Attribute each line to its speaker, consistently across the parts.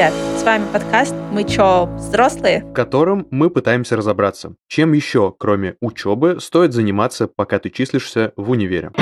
Speaker 1: Привет! С вами подкаст «Мы чё, взрослые?»,
Speaker 2: в котором мы пытаемся разобраться, чем еще, кроме учебы, стоит заниматься, пока ты числишься в универе.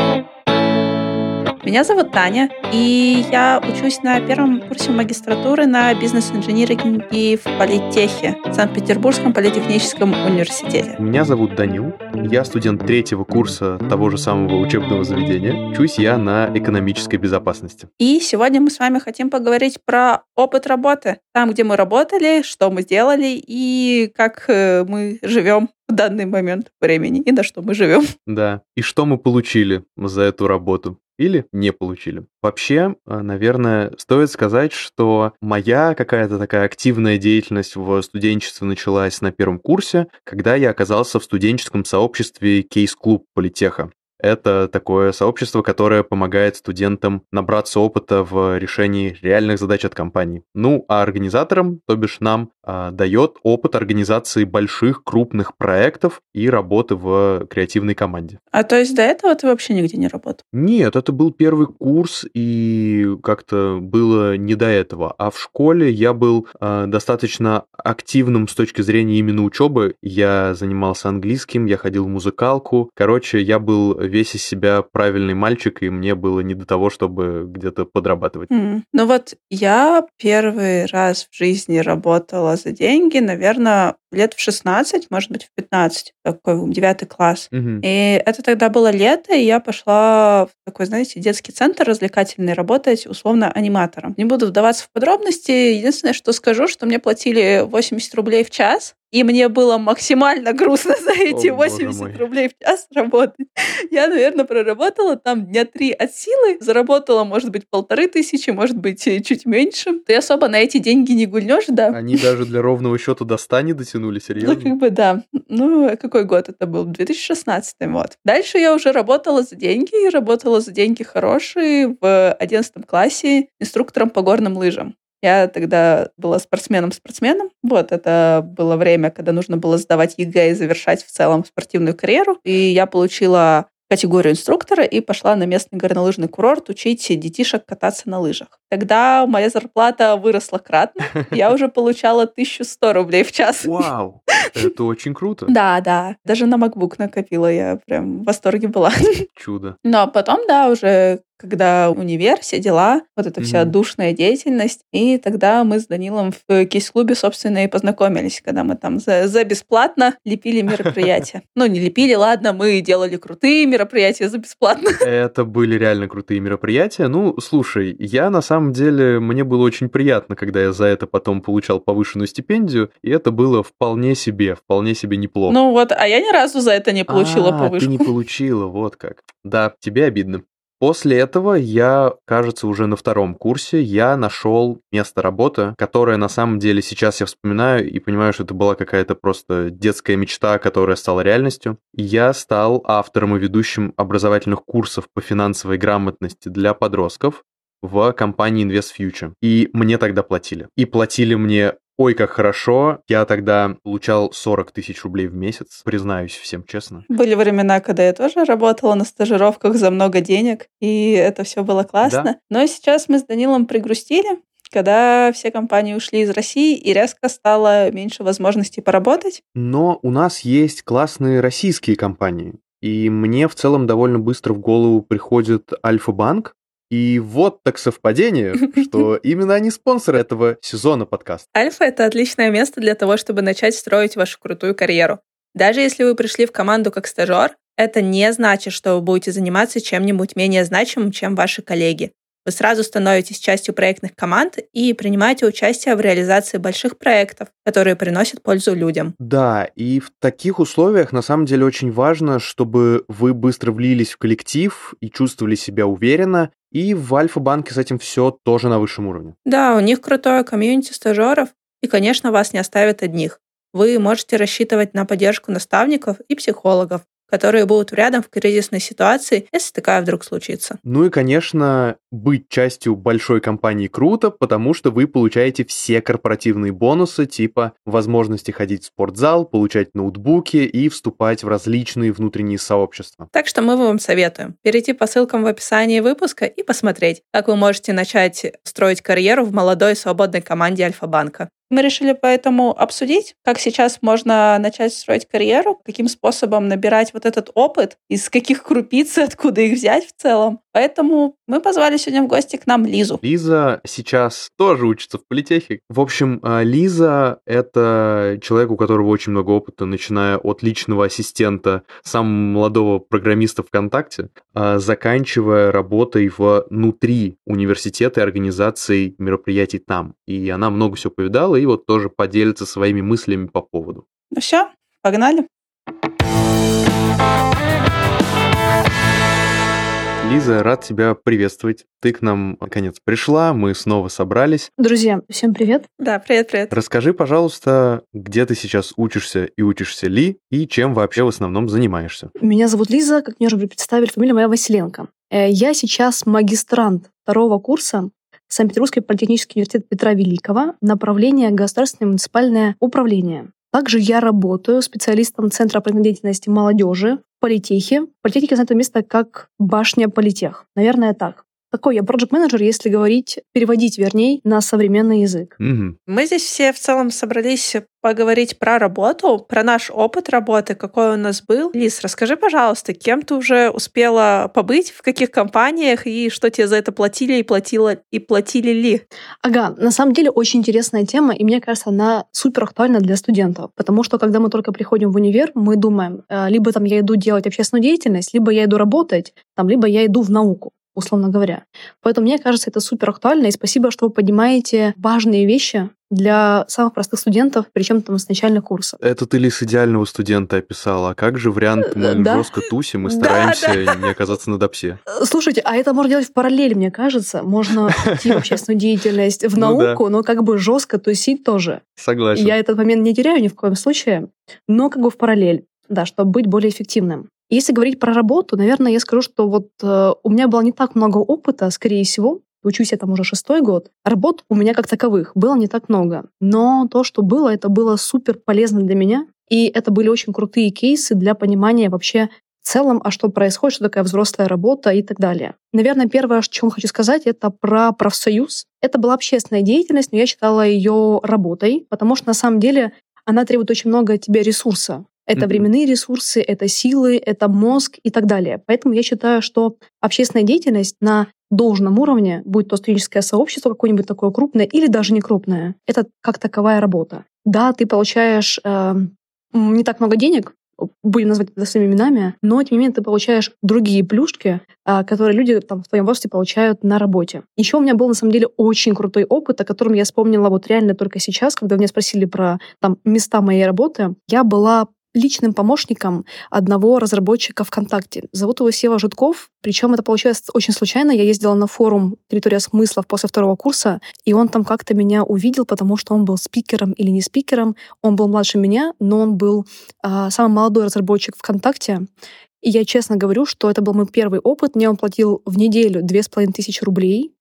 Speaker 1: Меня зовут Таня, и я учусь на первом курсе магистратуры на бизнес-инжиниринге в Политехе, в Санкт-Петербургском политехническом университете.
Speaker 2: Меня зовут Данил, я студент третьего курса того же самого учебного заведения. Учусь я на экономической безопасности.
Speaker 1: И сегодня мы с вами хотим поговорить про опыт работы. Там, где мы работали, что мы сделали и как э, мы живем в данный момент времени и на что мы живем.
Speaker 2: Да, и что мы получили за эту работу или не получили. Вообще, э, наверное, стоит сказать, что моя какая-то такая активная деятельность в студенчестве началась на первом курсе, когда я оказался в студенческом сообществе Кейс-клуб Политеха. Это такое сообщество, которое помогает студентам набраться опыта в решении реальных задач от компаний. Ну, а организаторам, то бишь нам, а, дает опыт организации больших, крупных проектов и работы в креативной команде.
Speaker 1: А то есть до этого ты вообще нигде не работал?
Speaker 2: Нет, это был первый курс, и как-то было не до этого. А в школе я был э, достаточно активным с точки зрения именно учебы. Я занимался английским, я ходил в музыкалку. Короче, я был весь из себя правильный мальчик, и мне было не до того, чтобы где-то подрабатывать.
Speaker 1: Mm. Ну вот я первый раз в жизни работала за деньги, наверное, лет в 16, может быть, в 15, такой девятый класс.
Speaker 2: Угу.
Speaker 1: И это тогда было лето, и я пошла в такой, знаете, детский центр развлекательный работать условно аниматором. Не буду вдаваться в подробности. Единственное, что скажу, что мне платили 80 рублей в час, и мне было максимально грустно за эти О, 80 рублей в час работать. Я, наверное, проработала там дня три от силы, заработала, может быть, полторы тысячи, может быть, чуть меньше. Ты особо на эти деньги не гульнешь, да?
Speaker 2: Они даже для ровного счета до 100 не дотянули серьезно?
Speaker 1: Ну, как бы да. Ну, какой год это был? 2016 вот. Дальше я уже работала за деньги, работала за деньги хорошие в 11 классе инструктором по горным лыжам. Я тогда была спортсменом-спортсменом. Вот, это было время, когда нужно было сдавать ЕГЭ и завершать в целом спортивную карьеру. И я получила категорию инструктора и пошла на местный горнолыжный курорт учить детишек кататься на лыжах. Тогда моя зарплата выросла кратно. Я уже получала 1100 рублей в час.
Speaker 2: Вау! Это очень круто.
Speaker 1: Да, да. Даже на MacBook накопила. Я прям в восторге была.
Speaker 2: Чудо.
Speaker 1: Но потом, да, уже когда универ, все дела, вот эта вся mm-hmm. душная деятельность. И тогда мы с Данилом в кейс-клубе, собственно, и познакомились, когда мы там за, за бесплатно лепили мероприятия. Ну, не лепили, ладно, мы делали крутые мероприятия за бесплатно.
Speaker 2: Это были реально крутые мероприятия. Ну, слушай, я на самом деле, мне было очень приятно, когда я за это потом получал повышенную стипендию, и это было вполне себе, вполне себе неплохо.
Speaker 1: Ну вот, а я ни разу за это не получила
Speaker 2: а,
Speaker 1: повышку.
Speaker 2: ты не получила, вот как. Да, тебе обидно. После этого я, кажется, уже на втором курсе я нашел место работы, которое на самом деле сейчас я вспоминаю и понимаю, что это была какая-то просто детская мечта, которая стала реальностью. Я стал автором и ведущим образовательных курсов по финансовой грамотности для подростков в компании Invest Future. И мне тогда платили. И платили мне Ой, как хорошо. Я тогда получал 40 тысяч рублей в месяц, признаюсь всем честно.
Speaker 1: Были времена, когда я тоже работала на стажировках за много денег, и это все было классно. Да? Но сейчас мы с Данилом пригрустили, когда все компании ушли из России и резко стало меньше возможностей поработать.
Speaker 2: Но у нас есть классные российские компании. И мне в целом довольно быстро в голову приходит Альфа-банк, и вот так совпадение, что именно они спонсоры этого сезона подкаста.
Speaker 1: Альфа — это отличное место для того, чтобы начать строить вашу крутую карьеру. Даже если вы пришли в команду как стажер, это не значит, что вы будете заниматься чем-нибудь менее значимым, чем ваши коллеги. Вы сразу становитесь частью проектных команд и принимаете участие в реализации больших проектов, которые приносят пользу людям.
Speaker 2: Да, и в таких условиях на самом деле очень важно, чтобы вы быстро влились в коллектив и чувствовали себя уверенно, и в Альфа-банке с этим все тоже на высшем уровне.
Speaker 1: Да, у них крутое комьюнити стажеров, и, конечно, вас не оставят одних. Вы можете рассчитывать на поддержку наставников и психологов, которые будут рядом в кризисной ситуации, если такая вдруг случится.
Speaker 2: Ну и, конечно, быть частью большой компании круто, потому что вы получаете все корпоративные бонусы, типа возможности ходить в спортзал, получать ноутбуки и вступать в различные внутренние сообщества.
Speaker 1: Так что мы вам советуем перейти по ссылкам в описании выпуска и посмотреть, как вы можете начать строить карьеру в молодой свободной команде Альфа-банка. Мы решили поэтому обсудить, как сейчас можно начать строить карьеру, каким способом набирать вот этот опыт, из каких крупиц, откуда их взять в целом. Поэтому мы позвали сегодня в гости к нам Лизу.
Speaker 2: Лиза сейчас тоже учится в политехе. В общем, а, Лиза — это человек, у которого очень много опыта, начиная от личного ассистента самого молодого программиста ВКонтакте, а, заканчивая работой внутри университета и организацией мероприятий там. И она много всего повидала, и вот тоже поделится своими мыслями по поводу.
Speaker 1: Ну все, погнали.
Speaker 2: Лиза, рад тебя приветствовать. Ты к нам, наконец, пришла, мы снова собрались.
Speaker 3: Друзья, всем привет.
Speaker 1: Да, привет-привет.
Speaker 2: Расскажи, пожалуйста, где ты сейчас учишься и учишься ли, и чем вообще в основном занимаешься?
Speaker 3: Меня зовут Лиза, как мне уже представили, фамилия моя Василенко. Э, я сейчас магистрант второго курса Санкт-Петербургский политехнический университет Петра Великого, направление государственное муниципальное управление. Также я работаю специалистом Центра по деятельности молодежи политехе. В политехе знает это место как башня политех. Наверное, так. Такой я проект менеджер если говорить, переводить, вернее, на современный язык.
Speaker 2: Угу.
Speaker 1: Мы здесь все в целом собрались поговорить про работу, про наш опыт работы, какой у нас был. Лиз, расскажи, пожалуйста, кем ты уже успела побыть, в каких компаниях и что тебе за это платили и платила и платили ли?
Speaker 3: Ага, на самом деле очень интересная тема, и мне кажется, она супер актуальна для студентов, потому что когда мы только приходим в универ, мы думаем, э, либо там я иду делать общественную деятельность, либо я иду работать, там, либо я иду в науку условно говоря. Поэтому мне кажется, это супер актуально, и спасибо, что вы поднимаете важные вещи для самых простых студентов, причем там с начальных курсов.
Speaker 2: Это ты ли с идеального студента описала? А как же вариант мы да? жестко тусим и стараемся да, да. не оказаться на допсе?
Speaker 3: Слушайте, а это можно делать в параллель, мне кажется. Можно идти в общественную деятельность, в ну науку, но как бы жестко тусить тоже.
Speaker 2: Согласен.
Speaker 3: Я этот момент не теряю ни в коем случае, но как бы в параллель, да, чтобы быть более эффективным. Если говорить про работу, наверное, я скажу, что вот э, у меня было не так много опыта, скорее всего, учусь я там уже шестой год, работ у меня как таковых было не так много. Но то, что было, это было супер полезно для меня, и это были очень крутые кейсы для понимания вообще в целом, а что происходит, что такая взрослая работа и так далее. Наверное, первое, о чем хочу сказать, это про профсоюз. Это была общественная деятельность, но я считала ее работой, потому что на самом деле она требует очень много от тебя ресурса. Это mm-hmm. временные ресурсы, это силы, это мозг и так далее. Поэтому я считаю, что общественная деятельность на должном уровне, будь то студенческое сообщество какое-нибудь такое крупное или даже не крупное, это как таковая работа. Да, ты получаешь э, не так много денег, будем назвать это своими именами, но тем не менее ты получаешь другие плюшки, э, которые люди там, в твоем возрасте получают на работе. Еще у меня был на самом деле очень крутой опыт, о котором я вспомнила вот реально только сейчас, когда меня спросили про там места моей работы. Я была личным помощником одного разработчика ВКонтакте. Зовут его Сева Жутков, причем это получилось очень случайно. Я ездила на форум «Территория смыслов» после второго курса, и он там как-то меня увидел, потому что он был спикером или не спикером. Он был младше меня, но он был э, самый молодой разработчик ВКонтакте. И я честно говорю, что это был мой первый опыт. Мне он платил в неделю две с половиной тысячи рублей.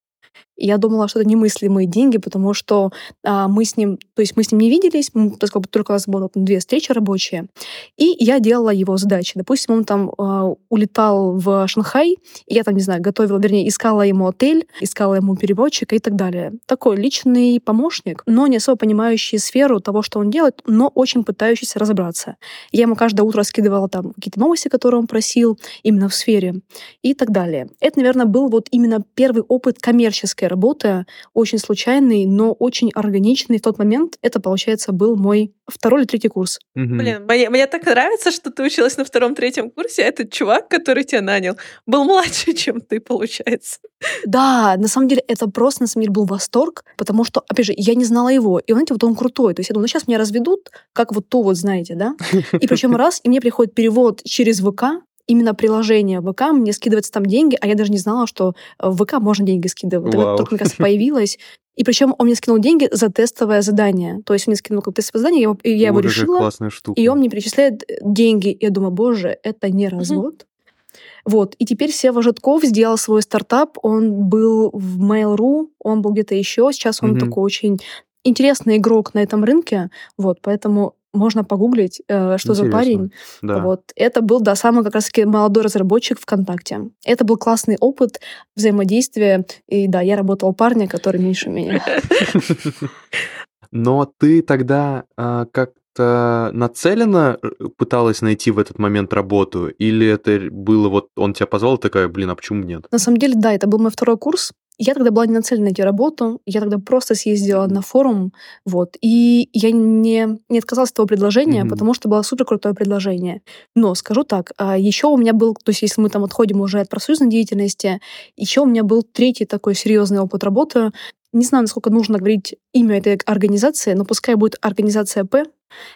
Speaker 3: Я думала, что это немыслимые деньги, потому что а, мы с ним, то есть мы с ним не виделись, мы, только, только у нас было две встречи рабочие, и я делала его задачи. Допустим, он там а, улетал в Шанхай, и я там, не знаю, готовила, вернее, искала ему отель, искала ему переводчика и так далее. Такой личный помощник, но не особо понимающий сферу того, что он делает, но очень пытающийся разобраться. Я ему каждое утро скидывала там какие-то новости, которые он просил, именно в сфере, и так далее. Это, наверное, был вот именно первый опыт коммерческой практической работы, очень случайный, но очень органичный. В тот момент это, получается, был мой второй или третий курс.
Speaker 1: Угу. Блин, мне, мне так нравится, что ты училась на втором-третьем курсе, а этот чувак, который тебя нанял, был младше, чем ты, получается.
Speaker 3: Да, на самом деле это просто, на самом деле, был восторг, потому что, опять же, я не знала его. И, знаете, вот он крутой. То есть я думаю, ну сейчас меня разведут, как вот то вот, знаете, да? И причем раз, и мне приходит перевод через ВК, именно приложение ВК, мне скидываются там деньги, а я даже не знала, что в ВК можно деньги скидывать. Это только, мне кажется, появилось. И причем он мне скинул деньги за тестовое задание. То есть он мне скинул как тестовое задание, я его, я его решила.
Speaker 2: классная штука.
Speaker 3: И он мне перечисляет деньги. Я думаю, боже, это не развод. Вот. И теперь Сева Житков сделал свой стартап. Он был в Mail.ru, он был где-то еще. Сейчас он
Speaker 2: Мгм.
Speaker 3: такой очень интересный игрок на этом рынке. Вот. Поэтому можно погуглить, э, что за
Speaker 2: Интересно.
Speaker 3: парень.
Speaker 2: Да.
Speaker 3: Вот. Это был, да, самый как раз-таки молодой разработчик ВКонтакте. Это был классный опыт взаимодействия. И да, я работала парня, который меньше меня.
Speaker 2: Но ты тогда а, как-то нацеленно э, пыталась найти в этот момент работу? Или это было вот он тебя позвал, такая, блин, а почему нет?
Speaker 3: На самом деле, да, это был мой второй курс. Я тогда была не нацелена найти работу, я тогда просто съездила на форум, вот, и я не, не отказалась от этого предложения,
Speaker 2: Мгм.
Speaker 3: потому что было супер крутое предложение. Но скажу так, еще у меня был, то есть если мы там отходим уже от профсоюзной деятельности, еще у меня был третий такой серьезный опыт работы. Не знаю, насколько нужно говорить имя этой организации, но пускай будет организация П.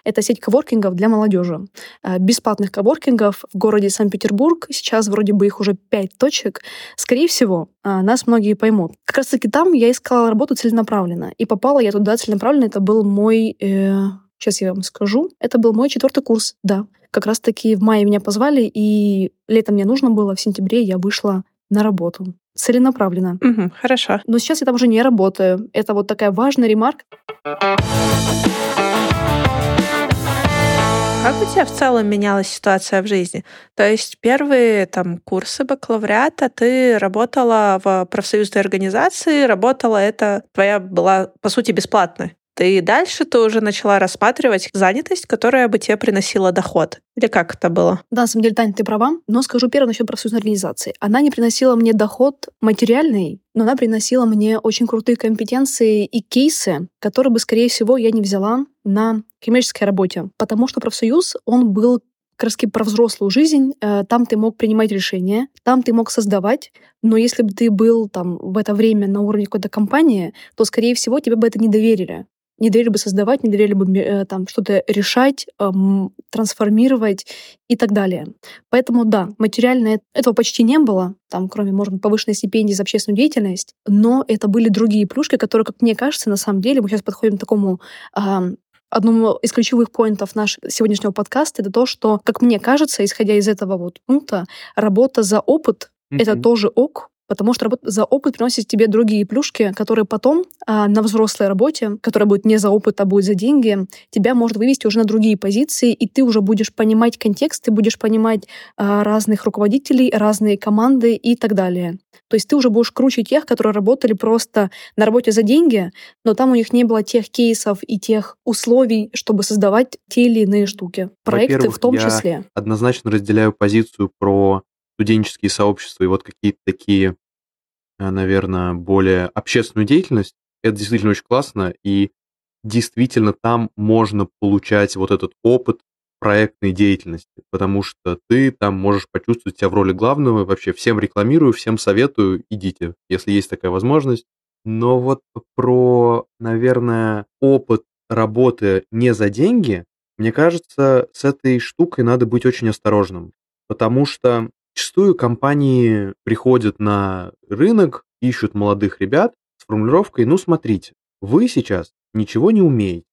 Speaker 3: Это сеть коворкингов для молодежи. Э, Бесплатных коворкингов в городе Санкт-Петербург. Сейчас вроде бы их уже пять точек. Скорее всего, а, нас многие поймут. Как раз таки там я искала работу целенаправленно. И попала я туда целенаправленно. Это был мой... сейчас я вам скажу. Это был мой четвертый курс, да. Как раз таки в мае меня позвали, и летом мне нужно было, в сентябре я вышла на работу. Целенаправленно.
Speaker 1: Мгм, хорошо.
Speaker 3: Но сейчас я там уже не работаю. Это вот такая важная ремарка.
Speaker 1: Как у тебя в целом менялась ситуация в жизни? То есть первые там курсы бакалавриата ты работала в профсоюзной организации, работала это твоя была по сути бесплатная. Ты дальше ты уже начала рассматривать занятость, которая бы тебе приносила доход. Или как это было?
Speaker 3: Да, на самом деле, Таня, ты права. Но скажу первое насчет профсоюзной организации. Она не приносила мне доход материальный, но она приносила мне очень крутые компетенции и кейсы, которые бы, скорее всего, я не взяла на коммерческой работе. Потому что профсоюз, он был как раз про взрослую жизнь, э, там ты мог принимать решения, там ты мог создавать, но если бы ты был там в это время на уровне какой-то компании, то, скорее всего, тебе бы это не доверили не доверили бы создавать, не доверили бы э, там что-то решать, эм, трансформировать и так далее. Поэтому да, материально этого почти не было, там, кроме, может быть, повышенной стипендии за общественную деятельность, но это были другие плюшки, которые, как мне кажется, на самом деле, мы сейчас подходим к такому эм, одному из ключевых поинтов нашего сегодняшнего подкаста, это то, что, как мне кажется, исходя из этого вот пункта, работа за опыт mm-hmm. это тоже ок, потому что работа за опыт приносит тебе другие плюшки, которые потом а, на взрослой работе, которая будет не за опыт, а будет за деньги, тебя может вывести уже на другие позиции, и ты уже будешь понимать контекст, ты будешь понимать а, разных руководителей, разные команды и так далее. То есть ты уже будешь круче тех, которые работали просто на работе за деньги, но там у них не было тех кейсов и тех условий, чтобы создавать те или иные штуки. Проекты в том
Speaker 2: я
Speaker 3: числе.
Speaker 2: однозначно разделяю позицию про студенческие сообщества и вот какие-то такие наверное, более общественную деятельность, это действительно очень классно, и действительно там можно получать вот этот опыт проектной деятельности, потому что ты там можешь почувствовать себя в роли главного, вообще всем рекламирую, всем советую, идите, если есть такая возможность. Но вот про, наверное, опыт работы не за деньги, мне кажется, с этой штукой надо быть очень осторожным, потому что Зачастую компании приходят на рынок, ищут молодых ребят с формулировкой «Ну, смотрите, вы сейчас ничего не умеете,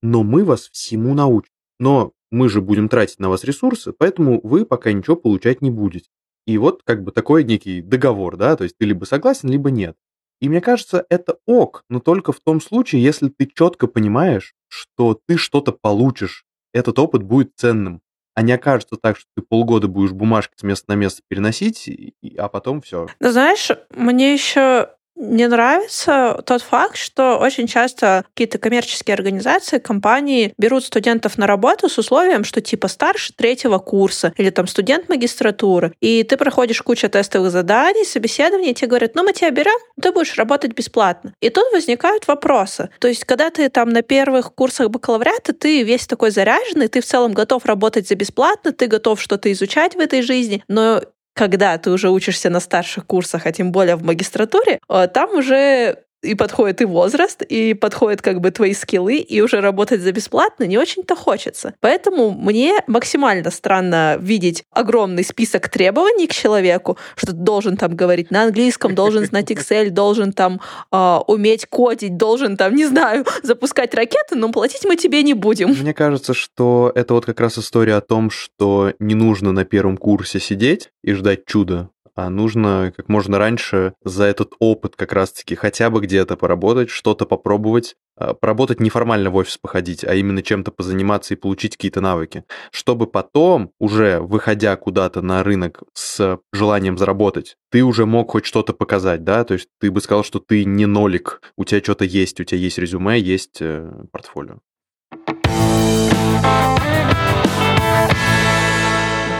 Speaker 2: но мы вас всему научим. Но мы же будем тратить на вас ресурсы, поэтому вы пока ничего получать не будете». И вот как бы такой некий договор, да, то есть ты либо согласен, либо нет. И мне кажется, это ок, но только в том случае, если ты четко понимаешь, что ты что-то получишь, этот опыт будет ценным а не окажется так, что ты полгода будешь бумажки с места на место переносить, а потом все.
Speaker 1: Ну, знаешь, мне еще не нравится тот факт, что очень часто какие-то коммерческие организации, компании берут студентов на работу с условием, что типа старше третьего курса или там студент магистратуры, и ты проходишь кучу тестовых заданий, собеседований, и тебе говорят, ну мы тебя берем, ты будешь работать бесплатно. И тут возникают вопросы. То есть, когда ты там на первых курсах бакалавриата, ты весь такой заряженный, ты в целом готов работать за бесплатно, ты готов что-то изучать в этой жизни, но когда ты уже учишься на старших курсах, а тем более в магистратуре, там уже и подходит и возраст, и подходит как бы твои скиллы, и уже работать за бесплатно не очень-то хочется. Поэтому мне максимально странно видеть огромный список требований к человеку, что ты должен там говорить на английском, должен знать Excel, должен там э, уметь кодить, должен там, не знаю, запускать ракеты, но платить мы тебе не будем.
Speaker 2: Мне кажется, что это вот как раз история о том, что не нужно на первом курсе сидеть и ждать чуда, а нужно как можно раньше за этот опыт как раз-таки хотя бы где-то поработать, что-то попробовать, а, поработать неформально в офис походить, а именно чем-то позаниматься и получить какие-то навыки, чтобы потом, уже выходя куда-то на рынок с желанием заработать, ты уже мог хоть что-то показать, да, то есть ты бы сказал, что ты не нолик, у тебя что-то есть, у тебя есть резюме, есть э, портфолио.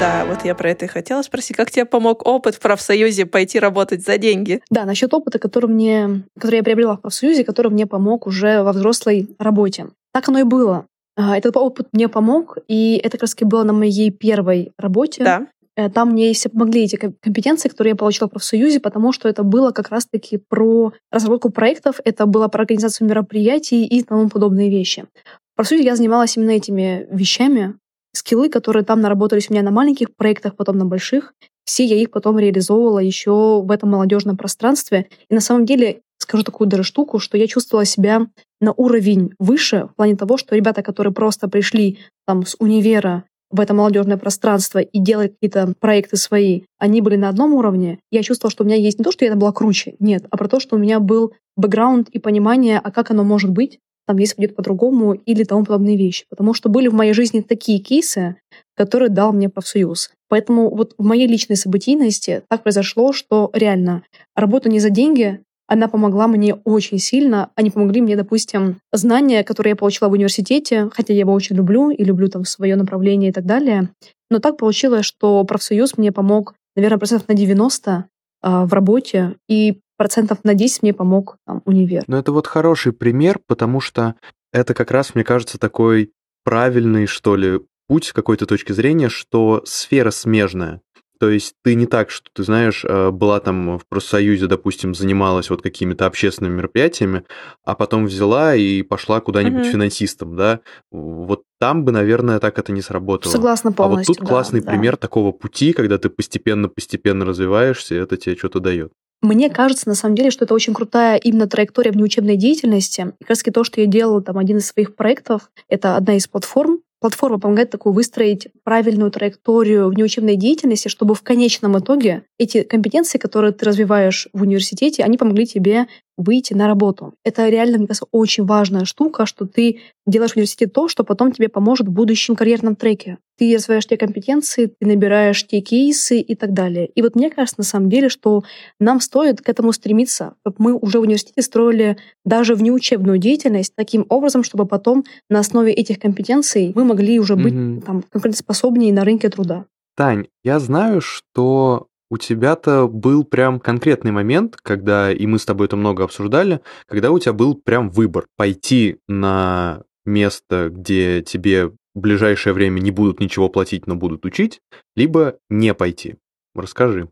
Speaker 1: Да, вот я про это и хотела спросить. Как тебе помог опыт в профсоюзе пойти работать за деньги?
Speaker 3: Да, насчет опыта, который, мне, который я приобрела в профсоюзе, который мне помог уже во взрослой работе. Так оно и было. А, этот опыт мне помог, и это как раз было на моей первой работе.
Speaker 1: Да.
Speaker 3: Э, там мне все помогли эти компетенции, которые я получила в профсоюзе, потому что это было как раз-таки про разработку проектов, это было про организацию мероприятий и тому подобные вещи. В профсоюзе я занималась именно этими вещами, скиллы, которые там наработались у меня на маленьких проектах, потом на больших, все я их потом реализовывала еще в этом молодежном пространстве. И на самом деле скажу такую даже штуку, что я чувствовала себя на уровень выше в плане того, что ребята, которые просто пришли там с универа в это молодежное пространство и делать какие-то проекты свои, они были на одном уровне. Я чувствовала, что у меня есть не то, что я была круче, нет, а про то, что у меня был бэкграунд и понимание, а как оно может быть, там, если будет по-другому или тому подобные вещи. Потому что были в моей жизни такие кейсы, которые дал мне профсоюз. Поэтому вот в моей личной событийности так произошло, что реально работа не за деньги, она помогла мне очень сильно. Они помогли мне, допустим, знания, которые я получила в университете, хотя я его очень люблю и люблю там свое направление и так далее. Но так получилось, что профсоюз мне помог, наверное, процентов на 90 а, в работе, и процентов на 10 мне помог там, универ.
Speaker 2: Ну, это вот хороший пример, потому что это как раз, мне кажется, такой правильный, что ли, путь с какой-то точки зрения, что сфера смежная. То есть ты не так, что ты знаешь, э, была там в профсоюзе, допустим, занималась вот какими-то общественными мероприятиями, а потом взяла и пошла куда-нибудь mm-hmm. финансистом, да? Вот там бы, наверное, так это не сработало.
Speaker 3: Согласна полностью.
Speaker 2: А вот тут
Speaker 3: да,
Speaker 2: классный
Speaker 3: да.
Speaker 2: пример такого пути, когда ты постепенно-постепенно развиваешься, и это тебе что-то дает.
Speaker 3: Мне кажется, на самом деле, что это очень крутая именно траектория внеучебной деятельности. И как раз то, что я делала, там, один из своих проектов, это одна из платформ, Платформа помогает такую выстроить правильную траекторию внеучебной деятельности, чтобы в конечном итоге эти компетенции, которые ты развиваешь в университете, они помогли тебе выйти на работу. Это реально, мне кажется, очень важная штука, что ты делаешь в университете то, что потом тебе поможет в будущем карьерном треке. Ты развиваешь те компетенции, ты набираешь те кейсы и так далее. И вот мне кажется, на самом деле, что нам стоит к этому стремиться. Мы уже в университете строили даже внеучебную деятельность таким образом, чтобы потом на основе этих компетенций мы могли уже быть mm-hmm. там, конкурентоспособнее на рынке труда.
Speaker 2: Тань, я знаю, что у тебя-то был прям конкретный момент, когда, и мы с тобой это много обсуждали, когда у тебя был прям выбор пойти на место, где тебе в ближайшее время не будут ничего платить, но будут учить, либо не пойти. Расскажи.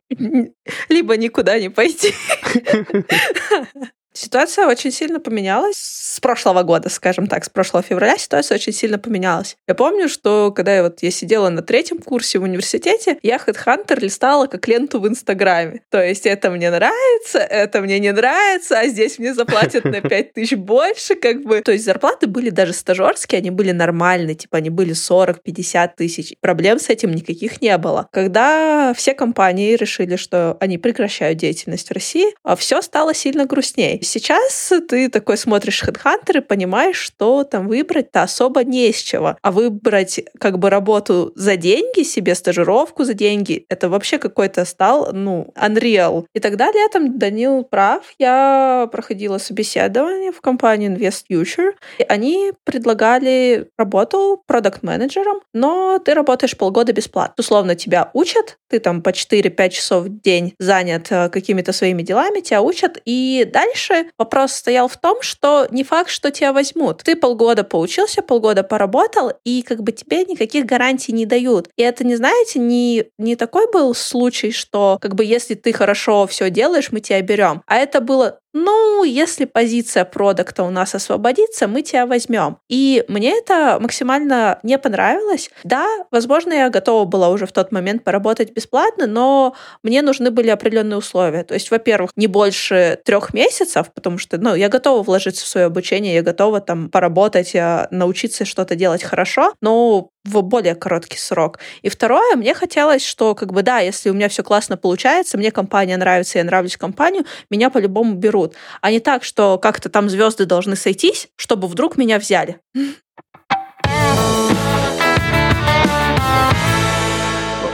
Speaker 1: Либо никуда не пойти. Ситуация очень сильно поменялась с прошлого года, скажем так, с прошлого февраля ситуация очень сильно поменялась. Я помню, что когда я, вот, я сидела на третьем курсе в университете, я HeadHunter листала как ленту в Инстаграме. То есть это мне нравится, это мне не нравится, а здесь мне заплатят на 5 тысяч больше, как бы. То есть зарплаты были даже стажерские, они были нормальные, типа они были 40-50 тысяч. Проблем с этим никаких не было. Когда все компании решили, что они прекращают деятельность в России, а все стало сильно грустнее. Сейчас ты такой смотришь HeadHunter и понимаешь, что там выбрать-то особо не из чего. А выбрать как бы работу за деньги, себе стажировку за деньги, это вообще какой-то стал, ну, unreal. И тогда летом Данил прав. Я проходила собеседование в компании Invest Future. И они предлагали работу продукт-менеджером, но ты работаешь полгода бесплатно. Условно, тебя учат, ты там по 4-5 часов в день занят э, какими-то своими делами, тебя учат, и дальше дальше вопрос стоял в том, что не факт, что тебя возьмут. Ты полгода поучился, полгода поработал, и как бы тебе никаких гарантий не дают. И это, не знаете, не, не такой был случай, что как бы если ты хорошо все делаешь, мы тебя берем. А это было ну, если позиция продукта у нас освободится, мы тебя возьмем. И мне это максимально не понравилось. Да, возможно, я готова была уже в тот момент поработать бесплатно, но мне нужны были определенные условия. То есть, во-первых, не больше трех месяцев, потому что, ну, я готова вложиться в свое обучение, я готова там поработать, научиться что-то делать хорошо, но в более короткий срок. И второе, мне хотелось, что как бы да, если у меня все классно получается, мне компания нравится, я нравлюсь компанию, меня по-любому берут. А не так, что как-то там звезды должны сойтись, чтобы вдруг меня взяли.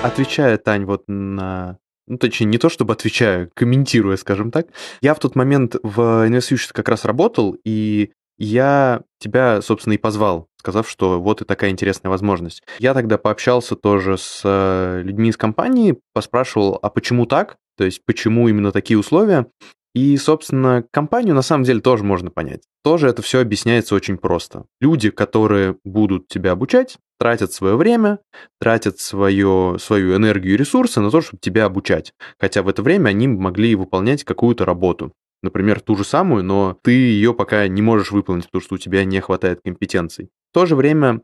Speaker 2: Отвечая, Тань, вот на ну, точнее, не то чтобы отвечаю, комментируя, скажем так. Я в тот момент в инвестиции как раз работал, и я тебя, собственно, и позвал, сказав, что вот и такая интересная возможность. Я тогда пообщался тоже с э, людьми из компании, поспрашивал, а почему так? То есть, почему именно такие условия? И, собственно, компанию на самом деле тоже можно понять. Тоже это все объясняется очень просто. Люди, которые будут тебя обучать, тратят свое время, тратят свое, свою энергию и ресурсы на то, чтобы тебя обучать. Хотя в это время они могли выполнять какую-то работу например, ту же самую, но ты ее пока не можешь выполнить, потому что у тебя не хватает компетенций. В то же время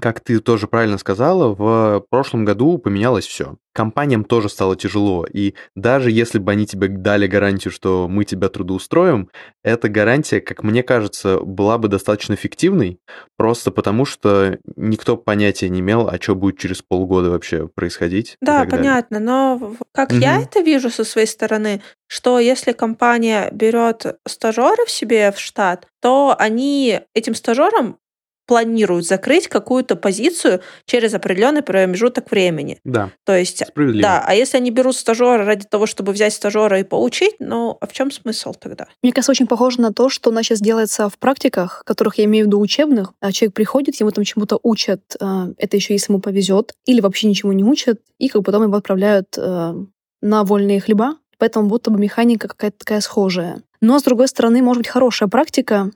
Speaker 2: как ты тоже правильно сказала, в прошлом году поменялось все. Компаниям тоже стало тяжело, и даже если бы они тебе дали гарантию, что мы тебя трудоустроим, эта гарантия, как мне кажется, была бы достаточно эффективной, просто потому что никто понятия не имел, а что будет через полгода вообще происходить.
Speaker 1: Да, понятно, но как угу. я это вижу со своей стороны, что если компания берет стажеров себе в штат, то они этим стажерам планируют закрыть какую-то позицию через определенный промежуток времени.
Speaker 2: Да.
Speaker 1: То есть, да, а если они берут стажера ради того, чтобы взять стажера и поучить, ну, а в чем смысл тогда?
Speaker 3: Мне кажется, очень похоже на то, что у нас сейчас делается в практиках, которых я имею в виду учебных. А человек приходит, ему там чему-то учат, а, это еще если ему повезет, или вообще ничему не учат, и как потом его отправляют а, на вольные хлеба, поэтому будто бы механика какая-то такая схожая. Но, с другой стороны, может быть хорошая практика,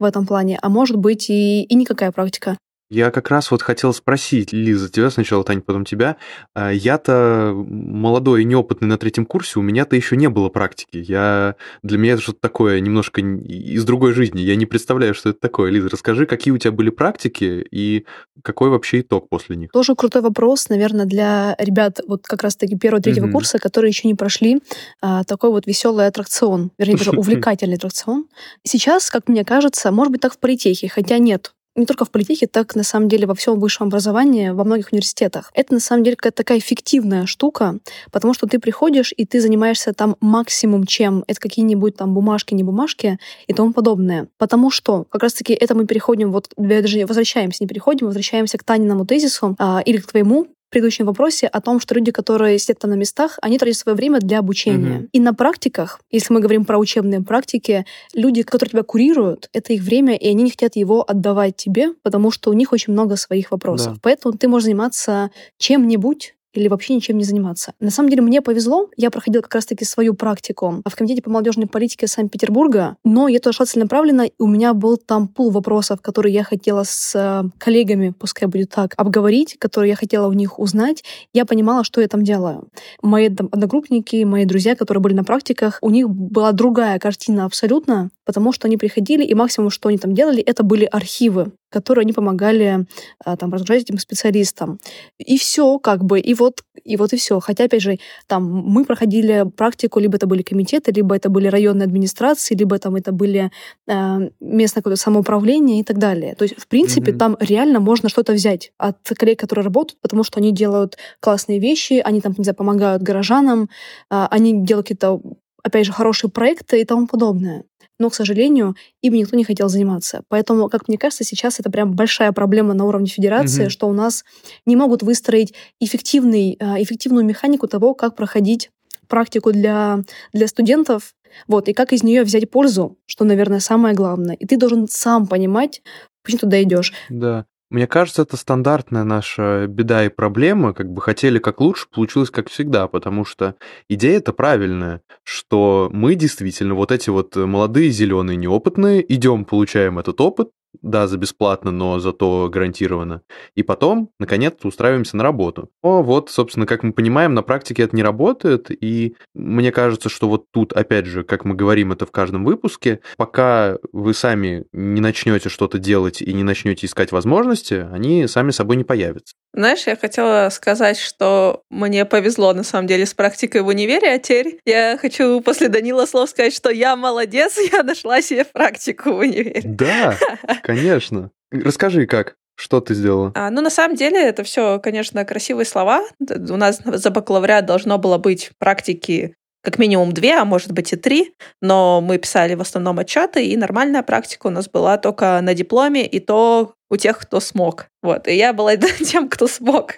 Speaker 3: в этом плане, а может быть и, и никакая практика.
Speaker 2: Я как раз вот хотел спросить, Лиза, тебя сначала, Таня, потом тебя. А, я-то молодой и неопытный на третьем курсе, у меня-то еще не было практики. Я... Для меня это что-то такое немножко из другой жизни. Я не представляю, что это такое. Лиза, расскажи, какие у тебя были практики и какой вообще итог после них?
Speaker 3: Тоже крутой вопрос, наверное, для ребят вот как раз-таки первого-третьего mm-hmm. курса, которые еще не прошли а, такой вот веселый аттракцион, вернее, даже увлекательный аттракцион. Сейчас, как мне кажется, может быть так в политехе, хотя нет, не только в политехе, так на самом деле во всем высшем образовании, во многих университетах. Это на самом деле какая-то такая эффективная штука, потому что ты приходишь, и ты занимаешься там максимум чем. Это какие-нибудь там бумажки, не бумажки и тому подобное. Потому что как раз-таки это мы переходим, вот даже возвращаемся, не переходим, возвращаемся к Таниному тезису а, или к твоему, предыдущем вопросе о том, что люди, которые сидят там на местах, они тратят свое время для обучения. Mm-hmm. И на практиках, если мы говорим про учебные практики, люди, которые тебя курируют, это их время, и они не хотят его отдавать тебе, потому что у них очень много своих вопросов. Да. Поэтому ты можешь заниматься чем-нибудь, или вообще ничем не заниматься. На самом деле мне повезло, я проходила как раз-таки свою практику в Комитете по молодежной политике Санкт-Петербурга, но я туда шла целенаправленно, и у меня был там пул вопросов, которые я хотела с э, коллегами, пускай будет так, обговорить, которые я хотела у них узнать. Я понимала, что я там делаю. Мои там, одногруппники, мои друзья, которые были на практиках, у них была другая картина абсолютно, потому что они приходили, и максимум, что они там делали, это были архивы которые они помогали а, там разгружать этим специалистам. И все, как бы, и вот, и вот и все. Хотя, опять же, там мы проходили практику, либо это были комитеты, либо это были районные администрации, либо там это были э, местное какое-то самоуправление и так далее. То есть, в принципе, mm-hmm. там реально можно что-то взять от коллег, которые работают, потому что они делают классные вещи, они там, не знаю, помогают горожанам, э, они делают какие-то опять же, хорошие проекты и тому подобное но, к сожалению, им никто не хотел заниматься. Поэтому, как мне кажется, сейчас это прям большая проблема на уровне федерации, угу. что у нас не могут выстроить эффективный, а, эффективную механику того, как проходить практику для, для студентов, вот, и как из нее взять пользу, что, наверное, самое главное. И ты должен сам понимать, почему туда идешь.
Speaker 2: Да. Мне кажется, это стандартная наша беда и проблема. Как бы хотели как лучше, получилось как всегда, потому что идея это правильная, что мы действительно вот эти вот молодые, зеленые, неопытные, идем, получаем этот опыт, да, за бесплатно, но зато гарантированно. И потом, наконец-то, устраиваемся на работу. О, вот, собственно, как мы понимаем, на практике это не работает, и мне кажется, что вот тут, опять же, как мы говорим это в каждом выпуске, пока вы сами не начнете что-то делать и не начнете искать возможности, они сами собой не появятся.
Speaker 1: Знаешь, я хотела сказать, что мне повезло, на самом деле, с практикой в универе, а теперь я хочу после Данила слов сказать, что я молодец, я нашла себе практику в универе.
Speaker 2: Да, конечно. Расскажи, как? Что ты сделала?
Speaker 1: А, ну, на самом деле, это все, конечно, красивые слова. У нас за бакалавриат должно было быть практики как минимум две, а может быть и три, но мы писали в основном отчеты, и нормальная практика у нас была только на дипломе, и то у тех, кто смог. Вот, и я была тем, кто смог.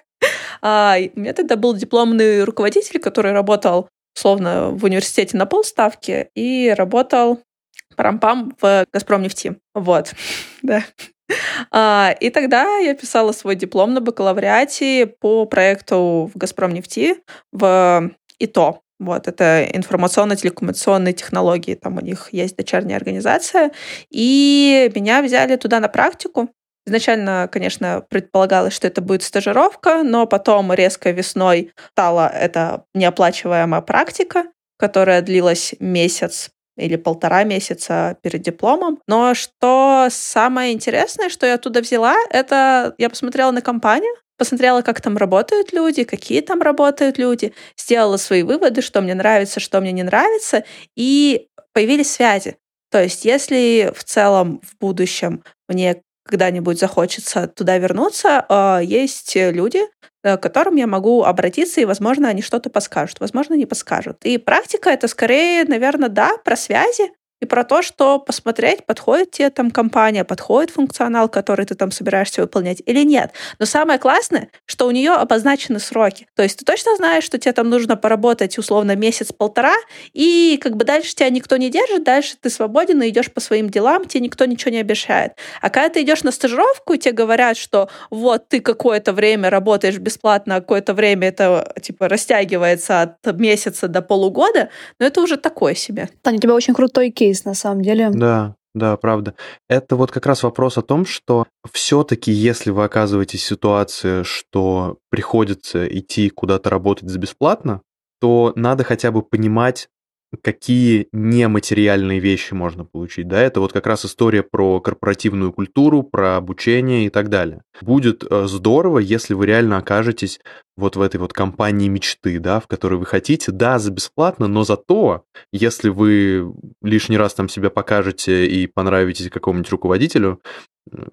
Speaker 1: А, у меня тогда был дипломный руководитель, который работал, условно, в университете на полставки и работал парампам в «Газпром нефти». Вот, да. А, и тогда я писала свой диплом на бакалавриате по проекту в «Газпром нефти» в ИТО. Вот, это информационно-телекоммуникационные технологии, там у них есть дочерняя организация. И меня взяли туда на практику. Изначально, конечно, предполагалось, что это будет стажировка, но потом резко весной стала это неоплачиваемая практика, которая длилась месяц или полтора месяца перед дипломом. Но что самое интересное, что я оттуда взяла, это я посмотрела на компанию, посмотрела, как там работают люди, какие там работают люди, сделала свои выводы, что мне нравится, что мне не нравится, и появились связи. То есть, если в целом в будущем мне когда-нибудь захочется туда вернуться, а, есть люди, э, к которым я могу обратиться, и, возможно, они что-то подскажут, возможно, не подскажут. И практика — это скорее, наверное, да, про связи, и про то, что посмотреть, подходит тебе там компания, подходит функционал, который ты там собираешься выполнять или нет. Но самое классное, что у нее обозначены сроки. То есть ты точно знаешь, что тебе там нужно поработать условно месяц-полтора, и как бы дальше тебя никто не держит, дальше ты свободен и идешь по своим делам, тебе никто ничего не обещает. А когда ты идешь на стажировку, и тебе говорят, что вот ты какое-то время работаешь бесплатно, а какое-то время это типа растягивается от месяца до полугода, но это уже такое себе.
Speaker 3: Таня, у тебя очень крутой кейс кейс, на самом деле.
Speaker 2: Да, да, правда. Это вот как раз вопрос о том, что все-таки, если вы оказываетесь в ситуации, что приходится идти куда-то работать за бесплатно, то надо хотя бы понимать, какие нематериальные вещи можно получить. Да, это вот как раз история про корпоративную культуру, про обучение и так далее. Будет э, здорово, если вы реально окажетесь вот в этой вот компании мечты, да, в которой вы хотите, да, за бесплатно, но зато, если вы лишний раз там себя покажете и понравитесь какому-нибудь руководителю,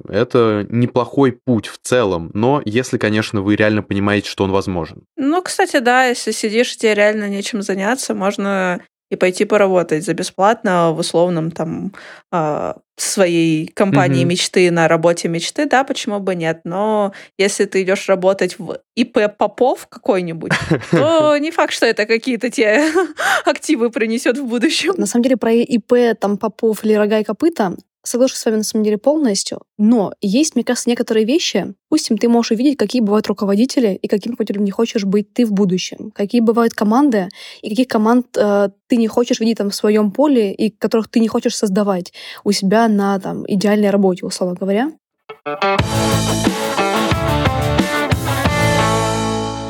Speaker 2: это неплохой путь в целом, но если, конечно, вы реально понимаете, что он возможен.
Speaker 1: Ну, кстати, да, если сидишь, тебе реально нечем заняться, можно и пойти поработать за бесплатно в условном там а, своей компании mm-hmm. мечты на работе мечты, да, почему бы нет? Но если ты идешь работать в ИП Попов какой-нибудь, то не факт, что это какие-то те активы принесет в будущем.
Speaker 3: На самом деле про ИП там Попов или Рога и Копыта Соглашусь с вами на самом деле полностью, но есть, мне кажется, некоторые вещи. Допустим, ты можешь увидеть, какие бывают руководители и каким руководителем не хочешь быть ты в будущем. Какие бывают команды и каких команд э, ты не хочешь видеть там в своем поле и которых ты не хочешь создавать у себя на там идеальной работе, условно говоря.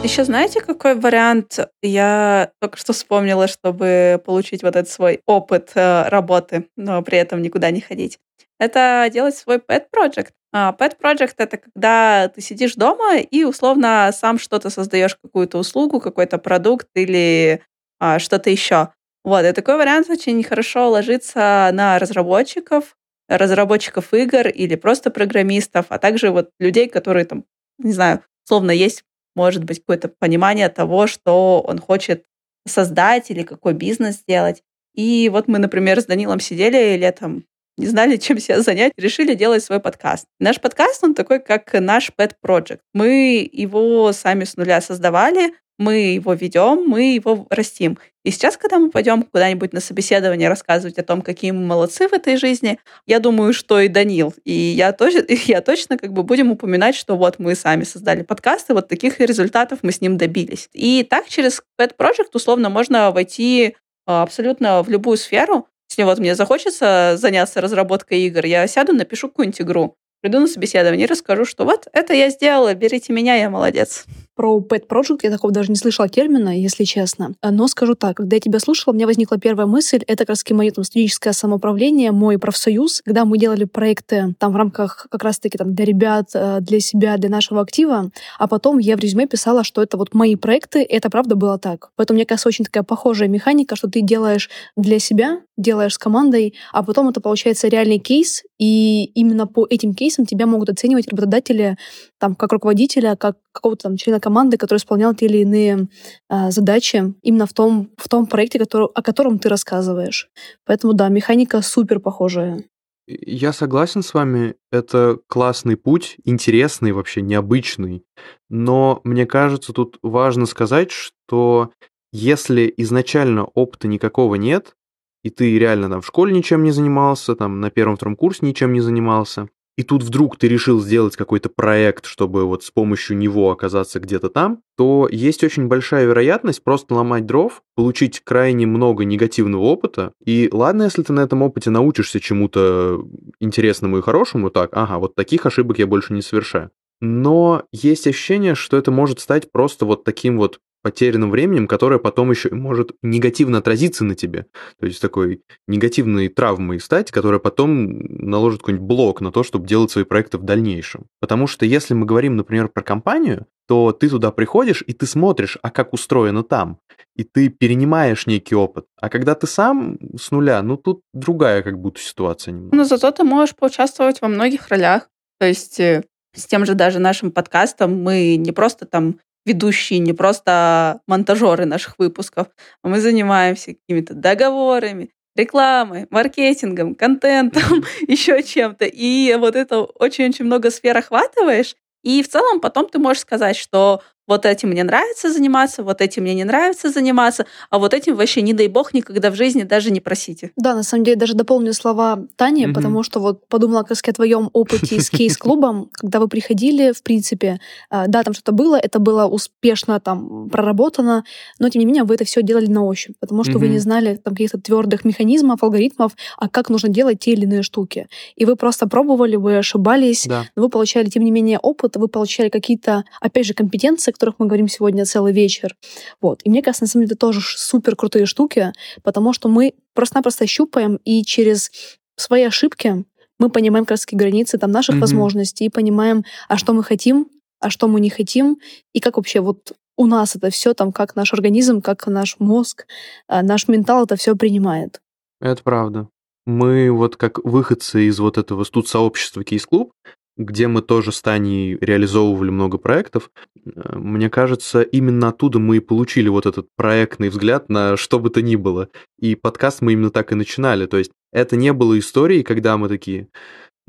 Speaker 1: Еще знаете, какой вариант я только что вспомнила, чтобы получить вот этот свой опыт э, работы, но при этом никуда не ходить? Это делать свой pet project. А, pet project — это когда ты сидишь дома и условно сам что-то создаешь, какую-то услугу, какой-то продукт или а, что-то еще. Вот, и такой вариант очень хорошо ложится на разработчиков, разработчиков игр или просто программистов, а также вот людей, которые там, не знаю, словно есть может быть какое-то понимание того, что он хочет создать или какой бизнес сделать. И вот мы, например, с Данилом сидели летом, не знали, чем себя занять, решили делать свой подкаст. Наш подкаст, он такой, как наш pet project. Мы его сами с нуля создавали, мы его ведем, мы его растим. И сейчас, когда мы пойдем куда-нибудь на собеседование рассказывать о том, какие мы молодцы в этой жизни, я думаю, что и Данил, и я, тоже, я точно как бы будем упоминать, что вот мы сами создали подкаст, и вот таких результатов мы с ним добились. И так через Pet Project условно можно войти а, абсолютно в любую сферу, Если вот мне захочется заняться разработкой игр, я сяду, напишу какую-нибудь игру, приду на собеседование и расскажу, что вот это я сделала, берите меня, я молодец.
Speaker 3: Про pet project я такого даже не слышала термина, если честно. Но скажу так, когда я тебя слушала, у меня возникла первая мысль, это как раз мое там, студенческое самоуправление, мой профсоюз, когда мы делали проекты там в рамках как раз-таки там для ребят, э, для себя, для нашего актива, а потом я в резюме писала, что это вот мои проекты, это правда было так. Поэтому мне кажется очень такая похожая механика, что ты делаешь для себя, делаешь с командой, а потом это получается реальный кейс, и именно по этим кейсам тебя могут оценивать работодатели там как руководителя, как какого-то там члена команды, который исполнял те или иные а, задачи именно в том, в том проекте, который, о котором ты рассказываешь. Поэтому да, механика супер похожая.
Speaker 2: Я согласен с вами, это классный путь, интересный вообще, необычный. Но мне кажется, тут важно сказать, что если изначально опыта никакого нет, и ты реально там в школе ничем не занимался, там на первом-втором курсе ничем не занимался, и тут вдруг ты решил сделать какой-то проект, чтобы вот с помощью него оказаться где-то там, то есть очень большая вероятность просто ломать дров, получить крайне много негативного опыта. И ладно, если ты на этом опыте научишься чему-то интересному и хорошему, так, ага, вот таких ошибок я больше не совершаю. Но есть ощущение, что это может стать просто вот таким вот потерянным временем, которое потом еще может негативно отразиться на тебе. То есть такой негативной травмой стать, которая потом наложит какой-нибудь блок на то, чтобы делать свои проекты в дальнейшем. Потому что если мы говорим, например, про компанию, то ты туда приходишь и ты смотришь, а как устроено там, и ты перенимаешь некий опыт. А когда ты сам с нуля, ну тут другая как будто ситуация немного.
Speaker 1: Но зато ты можешь поучаствовать во многих ролях. То есть э, с тем же даже нашим подкастом мы не просто там ведущие, не просто монтажеры наших выпусков, мы занимаемся какими-то договорами, рекламой, маркетингом, контентом, еще чем-то. И вот это очень-очень много сфер охватываешь. И в целом потом ты можешь сказать, что вот этим мне нравится заниматься, вот этим мне не нравится заниматься, а вот этим вообще, не дай бог, никогда в жизни даже не просите.
Speaker 3: Да, на самом деле, даже дополню слова Тани, mm-hmm. потому что вот подумала как о твоем опыте с кейс-клубом, когда вы приходили, в принципе, а, да, там что-то было, это было успешно там проработано, но тем не менее вы это все делали на ощупь, потому что mm-hmm. вы не знали там каких-то твердых механизмов, алгоритмов, а как нужно делать те или иные штуки. И вы просто пробовали, вы ошибались, да. но вы получали, тем не менее, опыт, вы получали какие-то, опять же, компетенции, которых мы говорим сегодня целый вечер. Вот. И мне кажется, на самом деле, это тоже супер крутые штуки, потому что мы просто-напросто щупаем, и через свои ошибки мы понимаем как раз границы там, наших mm-hmm. возможностей, и понимаем, а что мы хотим, а что мы не хотим, и как вообще вот у нас это все там, как наш организм, как наш мозг, а, наш ментал это все принимает.
Speaker 2: Это правда. Мы вот как выходцы из вот этого студ-сообщества Кейс-клуб, где мы тоже с Таней реализовывали много проектов, э, мне кажется, именно оттуда мы и получили вот этот проектный взгляд на что бы то ни было. И подкаст мы именно так и начинали. То есть это не было историей, когда мы такие,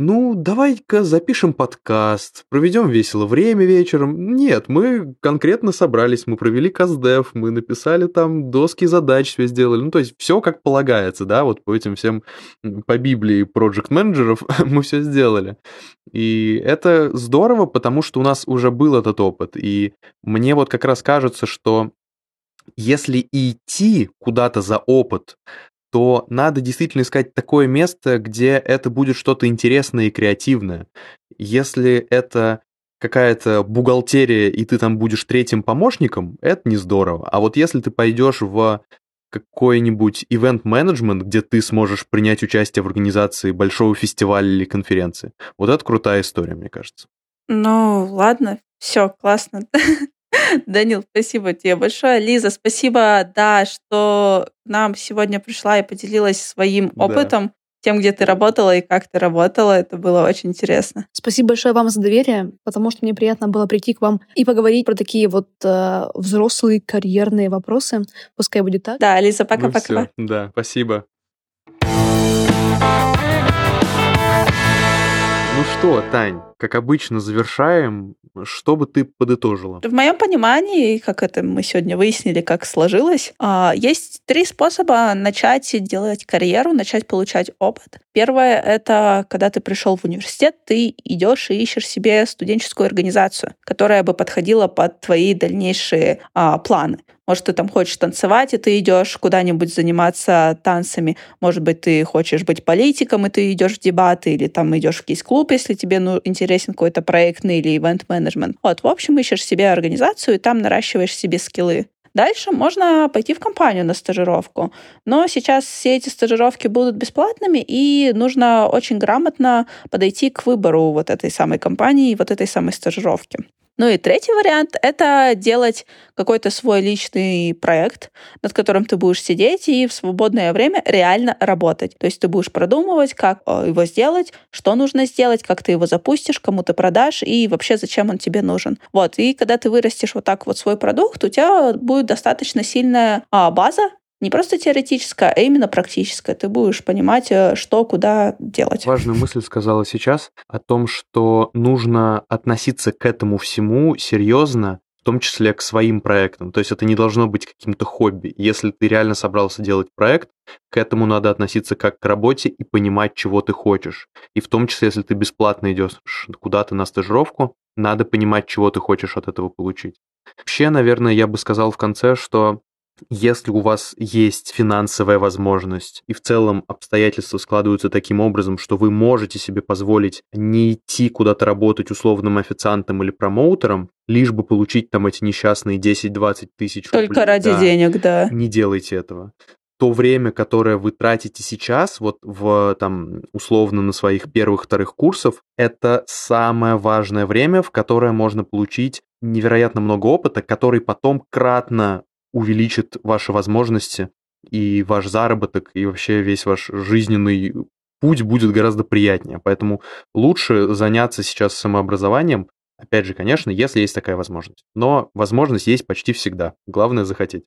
Speaker 2: ну, давай-ка запишем подкаст, проведем весело время вечером. Нет, мы конкретно собрались, мы провели каздев, мы написали там доски задач, все сделали. Ну, то есть все как полагается, да, вот по этим всем, по Библии проект менеджеров мы все сделали. И это здорово, потому что у нас уже был этот опыт. И мне вот как раз кажется, что если идти куда-то за опыт, то надо действительно искать такое место, где это будет что-то интересное и креативное. Если это какая-то бухгалтерия, и ты там будешь третьим помощником, это не здорово. А вот если ты пойдешь в какой-нибудь ивент-менеджмент, где ты сможешь принять участие в организации большого фестиваля или конференции, вот это крутая история, мне кажется.
Speaker 1: Ну, ладно, все, классно. Данил, спасибо тебе большое. Лиза, спасибо, да, что к нам сегодня пришла и поделилась своим опытом. Да тем, где ты работала и как ты работала. Это было очень интересно.
Speaker 3: Спасибо большое вам за доверие, потому что мне приятно было прийти к вам и поговорить про такие вот э, взрослые карьерные вопросы. Пускай будет так.
Speaker 1: Да, Лиза, пока-пока. Ну, пока.
Speaker 2: да, спасибо. Ну что, Тань, как обычно, завершаем. Что бы ты подытожила?
Speaker 1: В моем понимании, как это мы сегодня выяснили, как сложилось, а, есть три способа начать делать карьеру, начать получать опыт. Первое — это когда ты пришел в университет, ты идешь и ищешь себе студенческую организацию, которая бы подходила под твои дальнейшие а, планы. Может, ты там хочешь танцевать, и ты идешь куда-нибудь заниматься танцами. Может быть, ты хочешь быть политиком, и ты идешь в дебаты, или там идешь в кейс-клуб, если тебе ну, интересен какой-то проектный или ивент-менеджмент. Вот, в общем, ищешь себе организацию, и там наращиваешь себе скиллы. Дальше можно пойти в компанию на стажировку. Но сейчас все эти стажировки будут бесплатными, и нужно очень грамотно подойти к выбору вот этой самой компании, вот этой самой стажировки. Ну и третий вариант — это делать какой-то свой личный проект, над которым ты будешь сидеть и в свободное время реально работать. То есть ты будешь продумывать, как э, его сделать, что нужно сделать, как ты его запустишь, кому ты продашь и вообще зачем он тебе нужен. Вот. И когда ты вырастешь вот так вот свой продукт, у тебя будет достаточно сильная а, база, не просто теоретическое, а именно практическое. Ты будешь понимать, э, что, куда делать.
Speaker 2: Важную мысль сказала сейчас о том, что нужно относиться к этому всему серьезно, в том числе к своим проектам. То есть это не должно быть каким-то хобби. Если ты реально собрался делать проект, к этому надо относиться как к работе и понимать, чего ты хочешь. И в том числе, если ты бесплатно идешь куда-то на стажировку, надо понимать, чего ты хочешь от этого получить. Вообще, наверное, я бы сказал в конце, что если у вас есть финансовая возможность и в целом обстоятельства складываются таким образом, что вы можете себе позволить не идти куда-то работать условным официантом или промоутером, лишь бы получить там эти несчастные 10-20 тысяч
Speaker 1: Только рублей. ради да, денег, да.
Speaker 2: Не делайте этого то время, которое вы тратите сейчас, вот в там условно на своих первых-вторых курсов, это самое важное время, в которое можно получить невероятно много опыта, который потом кратно увеличит ваши возможности и ваш заработок, и вообще весь ваш жизненный путь будет гораздо приятнее. Поэтому лучше заняться сейчас самообразованием, опять же, конечно, если есть такая возможность. Но возможность есть почти всегда. Главное захотеть.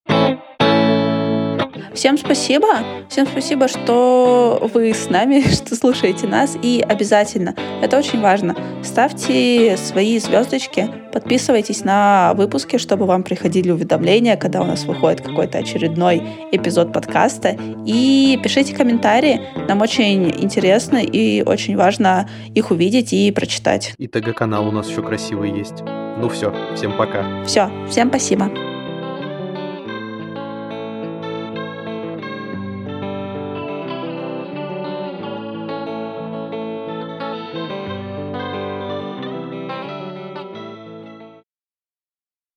Speaker 1: Всем спасибо. Всем спасибо, что вы с нами, что слушаете нас. И обязательно, это очень важно, ставьте свои звездочки, подписывайтесь на выпуски, чтобы вам приходили уведомления, когда у нас выходит какой-то очередной эпизод подкаста. И пишите комментарии. Нам очень интересно и очень важно их увидеть и прочитать.
Speaker 2: И ТГ-канал у нас еще красивый есть. Ну все, всем пока.
Speaker 1: Все, всем спасибо.